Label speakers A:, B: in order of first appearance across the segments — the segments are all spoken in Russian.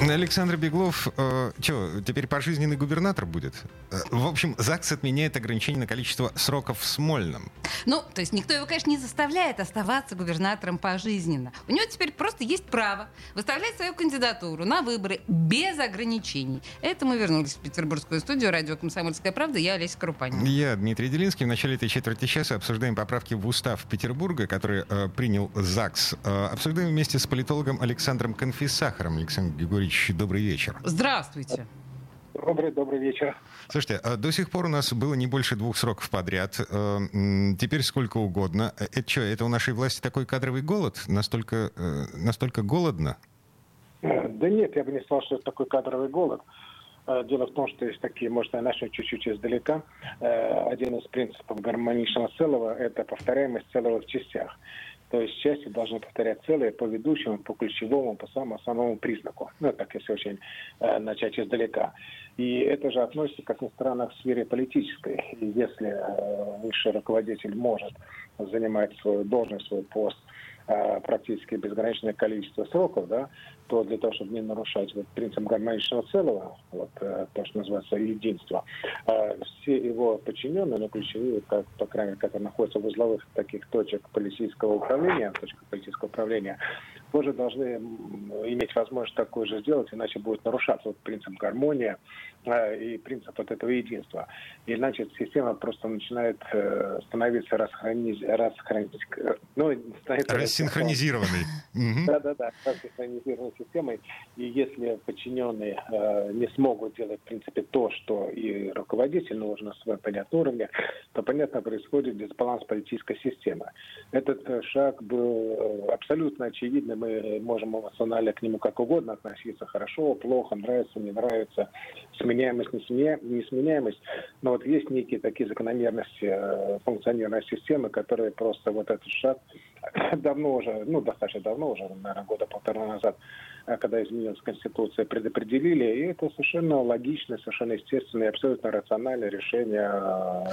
A: Александр Беглов, э, что, теперь пожизненный губернатор будет? Э, в общем, ЗАГС отменяет ограничение на количество сроков в Смольном.
B: Ну, то есть никто его, конечно, не заставляет оставаться губернатором пожизненно. У него теперь просто есть право выставлять свою кандидатуру на выборы без ограничений. Это мы вернулись в петербургскую студию радио «Комсомольская правда». Я Олеся Крупанина.
A: Я Дмитрий Делинский. В начале этой четверти часа обсуждаем поправки в устав Петербурга, который э, принял ЗАГС. Э, обсуждаем вместе с политологом Александром Конфисахаром. Александр Григорьевич Ильич, добрый вечер.
B: Здравствуйте.
C: Добрый, добрый вечер.
A: Слушайте, а до сих пор у нас было не больше двух сроков подряд. Э, теперь сколько угодно. Э, это что, это у нашей власти такой кадровый голод? Настолько, э, настолько голодно?
C: Да нет, я бы не сказал, что это такой кадровый голод. Дело в том, что есть такие, может, я начну чуть-чуть издалека. Один из принципов гармоничного целого – это повторяемость целого в частях. То есть части должны повторять целые по ведущему, по ключевому, по самому основному признаку. Ну, так если очень э, начать издалека. И это же относится, как ни странно, к сфере политической. И если э, высший руководитель может занимать свою должность, свой пост практически безграничное количество сроков, да, то для того, чтобы не нарушать вот принцип гармоничного целого, вот э, то, что называется единство, э, все его подчиненные, ну, ключевые, как, по крайней мере, которые находятся в узловых таких точек политического управления, точках политического управления, тоже должны иметь возможность такое же сделать, иначе будет нарушаться вот принцип гармония и принцип вот этого единства. Иначе система просто начинает становиться расхранить, расхранить
A: ну, становится Синхронизированный.
C: Да-да-да, синхронизированной системой. И если подчиненные э, не смогут делать, в принципе, то, что и руководитель нужен на своем понятном уровне, то, понятно, происходит дисбаланс политической системы. Этот э, шаг был э, абсолютно очевидный. Мы можем эмоционально к нему как угодно относиться. Хорошо, плохо, нравится, не нравится. Сменяемость, не, сменя... не сменяемость. Но вот есть некие такие закономерности функционирования системы, которые просто вот этот шаг давно уже, ну, достаточно давно уже, наверное, года полтора назад, э, когда изменилась Конституция, предопределили, и это совершенно логичное, совершенно естественное и абсолютно рациональное решение,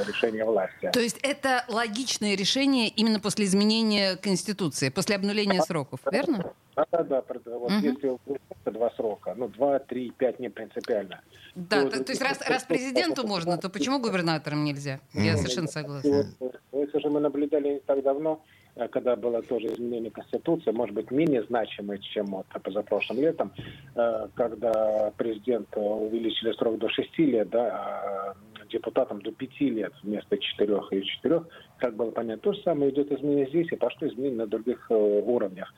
C: решение власти.
B: То есть это логичное решение именно после изменения Конституции, после обнуления сроков, верно?
C: Да, да, да. Вот угу. если два срока, ну, два, три, пять не принципиально.
B: Да, то, то, то есть раз, раз президенту можно, то почему губернаторам нельзя? Я совершенно согласна.
C: Это же мы наблюдали не так давно, когда было тоже изменение Конституции, может быть, менее значимое, чем вот позапрошлым летом, э, когда президент увеличили срок до 6 лет, да, а депутатам до 5 лет вместо 4 и 4, как было понятно. То же самое идет изменение здесь, и пошло изменение на других э, уровнях.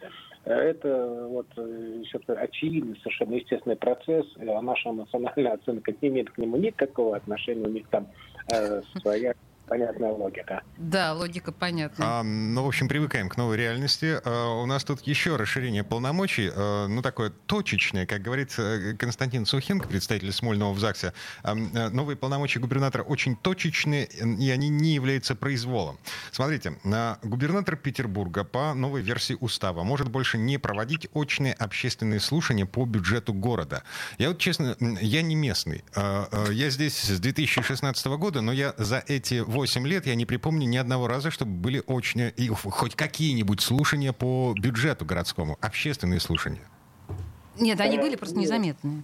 C: Это вот очевидный, совершенно естественный процесс, а наша национальная оценка не имеет к нему никакого отношения, у них там своя понятная логика.
B: Да, логика понятна.
A: А, ну, в общем, привыкаем к новой реальности. А, у нас тут еще расширение полномочий, а, ну, такое точечное, как говорит э, Константин Сухенко, представитель Смольного в ЗАГСе. А, э, новые полномочия губернатора очень точечные, и они не являются произволом. Смотрите, губернатор Петербурга по новой версии устава может больше не проводить очные общественные слушания по бюджету города. Я вот, честно, я не местный. А, а, я здесь с 2016 года, но я за эти 8 лет я не припомню ни одного раза, чтобы были очные и хоть какие-нибудь слушания по бюджету городскому, общественные слушания.
B: Нет, они были просто незаметные.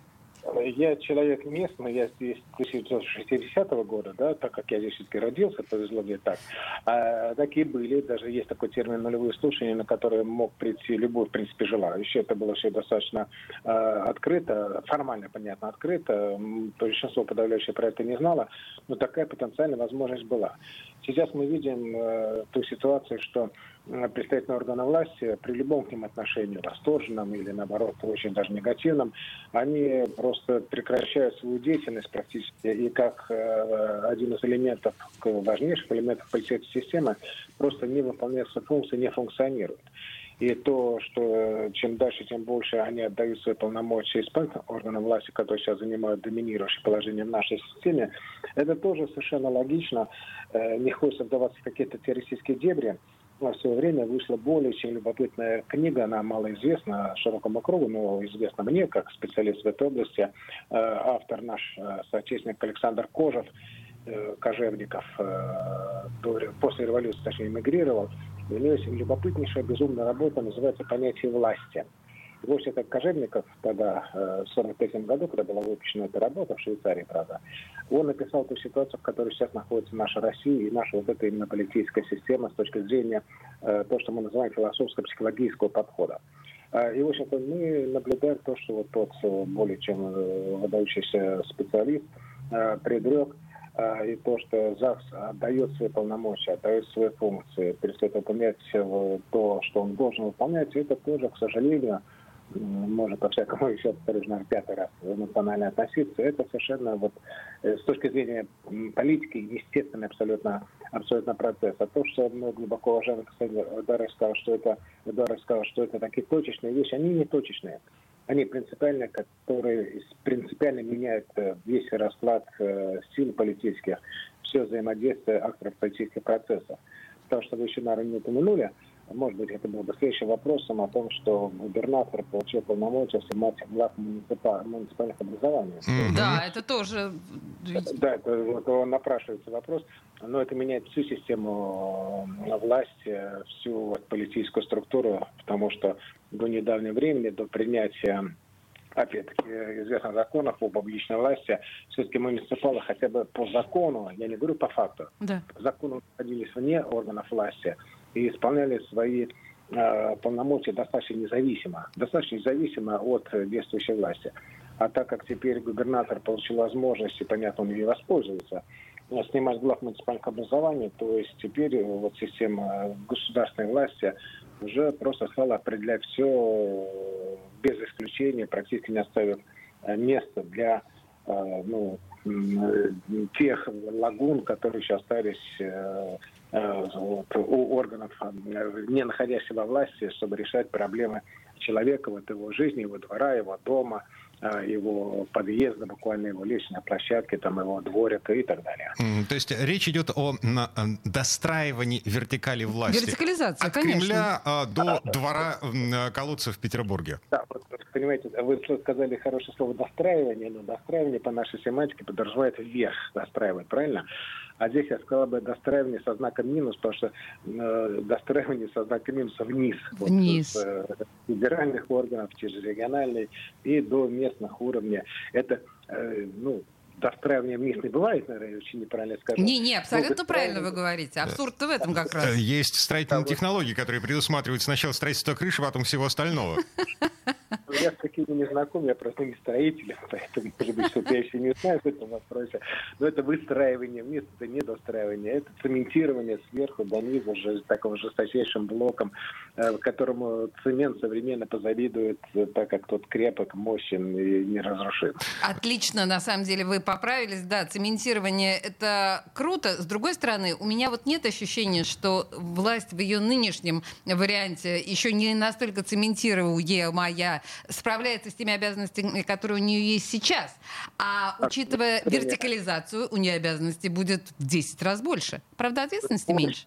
C: Я человек местный, я здесь 1960 года, да, так как я здесь все-таки родился, повезло мне так. А, такие были, даже есть такой термин нулевые слушания, на которые мог прийти любой, в принципе, желающий. Это было все достаточно э, открыто, формально, понятно, открыто. Большинство подавляющее про это не знало, но такая потенциальная возможность была. Сейчас мы видим э, ту ситуацию, что представительные органы власти при любом к ним отношении, восторженном или, наоборот, очень даже негативном, они просто прекращают свою деятельность практически, и как э, один из элементов, важнейших элементов полицейской системы, просто не выполняют свои функции, не функционируют. И то, что чем дальше, тем больше они отдают свои полномочия исполнительным органам власти, которые сейчас занимают доминирующее положение в нашей системе, это тоже совершенно логично. Э, не хочется вдаваться в какие-то теоретические дебри, в свое время вышла более чем любопытная книга, она малоизвестна широкому кругу, но известна мне, как специалист в этой области. Э, автор наш э, соотечественник Александр Кожев, э, Кожевников, после революции, точнее, эмигрировал. У него есть любопытнейшая, безумная работа, называется «Понятие власти». Гость этот Кожевников тогда, в 1943 году, когда была выпущена эта работа в Швейцарии, правда, он описал ту ситуацию, в которой сейчас находится наша Россия и наша вот эта именно политическая система с точки зрения э, то, что мы называем философско-психологического подхода. И, в общем-то, мы наблюдаем то, что вот тот э, более чем э, выдающийся специалист предрек, и то, что ЗАГС отдает свои полномочия, отдает свои функции, перестает выполнять то, что он должен выполнять, это тоже, к сожалению, может, по-всякому еще, повторюсь, наверное, пятый раз эмоционально относиться, это совершенно вот э, с точки зрения политики естественный абсолютно, абсолютно процесс. А то, что мы глубоко уважаемый Эдуард сказал, что это, Эдуард сказал, что это такие точечные вещи, они не точечные. Они принципиальные, которые принципиально меняют э, весь расклад э, сил политических, все взаимодействие акторов политических процессов. Потому что вы еще, наверное, не упомянули, может быть, это был бы следующим вопросом о том, что губернатор получил полномочия снимать глав муниципальных образований.
B: Mm-hmm. Да, это тоже...
C: Да, это он напрашивается вопрос, но это меняет всю систему э, власти, всю политическую структуру, потому что до недавнего времени, до принятия опять-таки, известных законов об публичной власти, все-таки муниципалы хотя бы по закону, я не говорю по факту, да. по закону находились вне органов власти, и исполняли свои э, полномочия достаточно независимо, достаточно независимо от действующей власти. А так как теперь губернатор получил возможность, и, понятно, он ей воспользуется, э, снимать глав муниципальных образований, то есть теперь э, вот система государственной власти уже просто стала определять все без исключения, практически не оставив места для ну, тех лагун, которые еще остались Э, вот, у органов, э, не находящихся во власти, чтобы решать проблемы человека, вот его жизни, его двора, его дома, э, его подъезда, буквально его личной площадки, там его дворика и так далее.
A: То есть речь идет о достраивании вертикали власти.
B: Вертикализация,
A: От конечно. Кремля а, до да, двора да. колодца в Петербурге.
C: Да, вот, понимаете, вы сказали хорошее слово достраивание, но достраивание по нашей семантике подразумевает вверх достраивать, правильно? А здесь я сказал бы достраивание со знаком минус, потому что э, достраивание со знаком минуса вниз.
B: Вниз.
C: Вот, с э, федеральных органов через региональные и до местных уровней. Это, э, ну, достраивание вниз не бывает, наверное, очень неправильно скажу.
B: Не, не, абсолютно ну, правильно вы говорите. Абсурд-то в этом как раз.
A: Есть строительные технологии, которые предусматривают сначала строительство крыши, потом всего остального.
C: Я с такими не знаком, я просто не строитель, поэтому, может быть, что-то я еще не знаю в этом вопросе. Но это выстраивание вниз, это не достраивание, это цементирование сверху до низа же, такого жесточайшим блоком, э, которому цемент современно позавидует, э, так как тот крепок, мощен и неразрушим.
B: Отлично, на самом деле вы поправились. Да, цементирование — это круто. С другой стороны, у меня вот нет ощущения, что власть в ее нынешнем варианте еще не настолько цементируемая справляется с теми обязанностями, которые у нее есть сейчас. А учитывая вертикализацию, у нее обязанностей будет в 10 раз больше. Правда, ответственности меньше.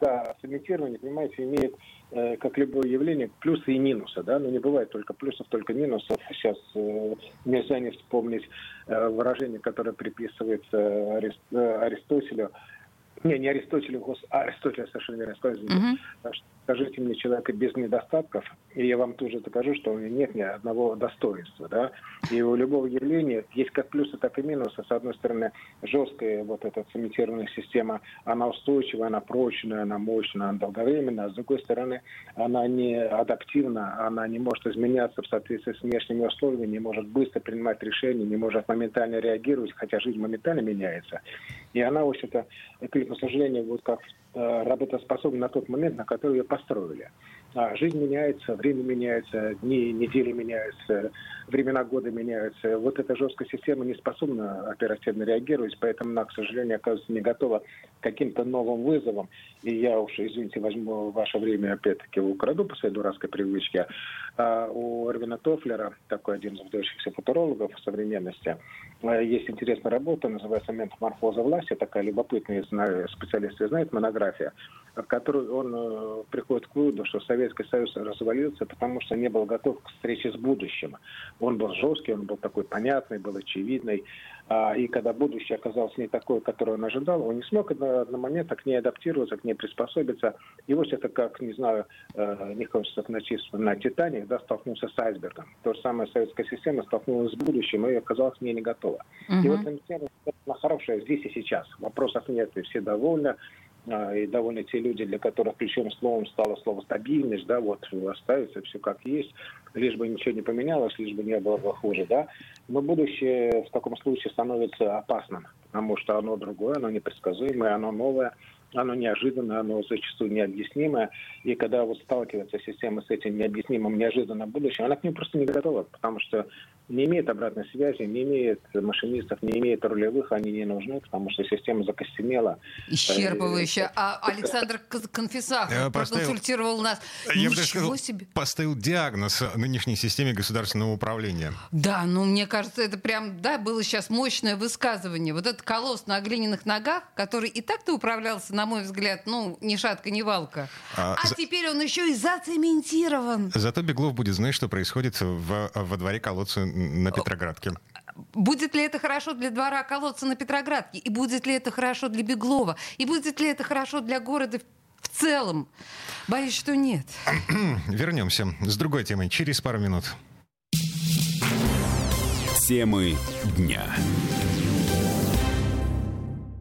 C: Да, цементирование, понимаете, имеет э, как любое явление, плюсы и минусы, да, но не бывает только плюсов, только минусов. Сейчас э, нельзя не вспомнить э, выражение, которое приписывается э, Аристотелю, не, не Аристотелю, а Аристотелю совершенно верно сказано. Uh-huh скажите мне человека без недостатков, и я вам тоже докажу, что у него нет ни одного достоинства. Да? И у любого явления есть как плюсы, так и минусы. С одной стороны, жесткая вот эта цементированная система, она устойчивая, она прочная, она мощная, она долговременная. А с другой стороны, она не адаптивна, она не может изменяться в соответствии с внешними условиями, не может быстро принимать решения, не может моментально реагировать, хотя жизнь моментально меняется. И она, в общем-то, к сожалению, вот как работоспособна на тот момент, на который ее построили. А жизнь меняется, время меняется, дни, недели меняются, времена года меняются. Вот эта жесткая система не способна оперативно реагировать, поэтому она, к сожалению, оказывается не готова к каким-то новым вызовам. И я уж, извините, возьму ваше время, опять-таки, украду по своей дурацкой привычке. А у Эрвина Тофлера, такой один из выдающихся футурологов современности, э, есть интересная работа, называется «Метаморфоза власти», такая любопытная, знаю, специалисты знают, монография фотография в которой он э, приходит к выводу, что Советский Союз развалился, потому что не был готов к встрече с будущим. Он был жесткий, он был такой понятный, был очевидный. А, и когда будущее оказалось не такое, которое он ожидал, он не смог одномоментно к ней адаптироваться, к ней приспособиться. И вот это как, не знаю, э, не хочется начислить на Титаник, да, столкнулся с айсбергом. То же самое советская система столкнулась с будущим и оказалась не не готова. Угу. И вот она хорошая здесь и сейчас. Вопросов нет, и все довольны. А, и довольно те люди, для которых ключевым словом стало слово стабильность, да, вот оставится все как есть, лишь бы ничего не поменялось, лишь бы не было бы хуже, да. Но будущее в таком случае становится опасным, потому что оно другое, оно непредсказуемое, оно новое, оно неожиданное, оно зачастую необъяснимое. И когда вот сталкивается система с этим необъяснимым, неожиданным будущим, она к нему просто не готова, потому что не имеет обратной связи, не имеет машинистов, не имеет рулевых, они не нужны, потому что система закостенела.
B: Исчерпывающая. А Александр Конфисах проконсультировал нас.
A: Я бы сказал, себе. поставил диагноз нынешней системе государственного управления.
B: Да, ну мне кажется, это прям, да, было сейчас мощное высказывание. Вот этот колосс на глиняных ногах, который и так-то управлялся, на мой взгляд, ну, ни шатка, ни валка. А, а за... теперь он еще и зацементирован.
A: Зато Беглов будет знать, что происходит в, во дворе колодца на Петроградке.
B: Будет ли это хорошо для двора колодца на Петроградке? И будет ли это хорошо для Беглова? И будет ли это хорошо для города в целом? Боюсь, что нет.
A: Вернемся с другой темой через пару минут.
D: Темы дня.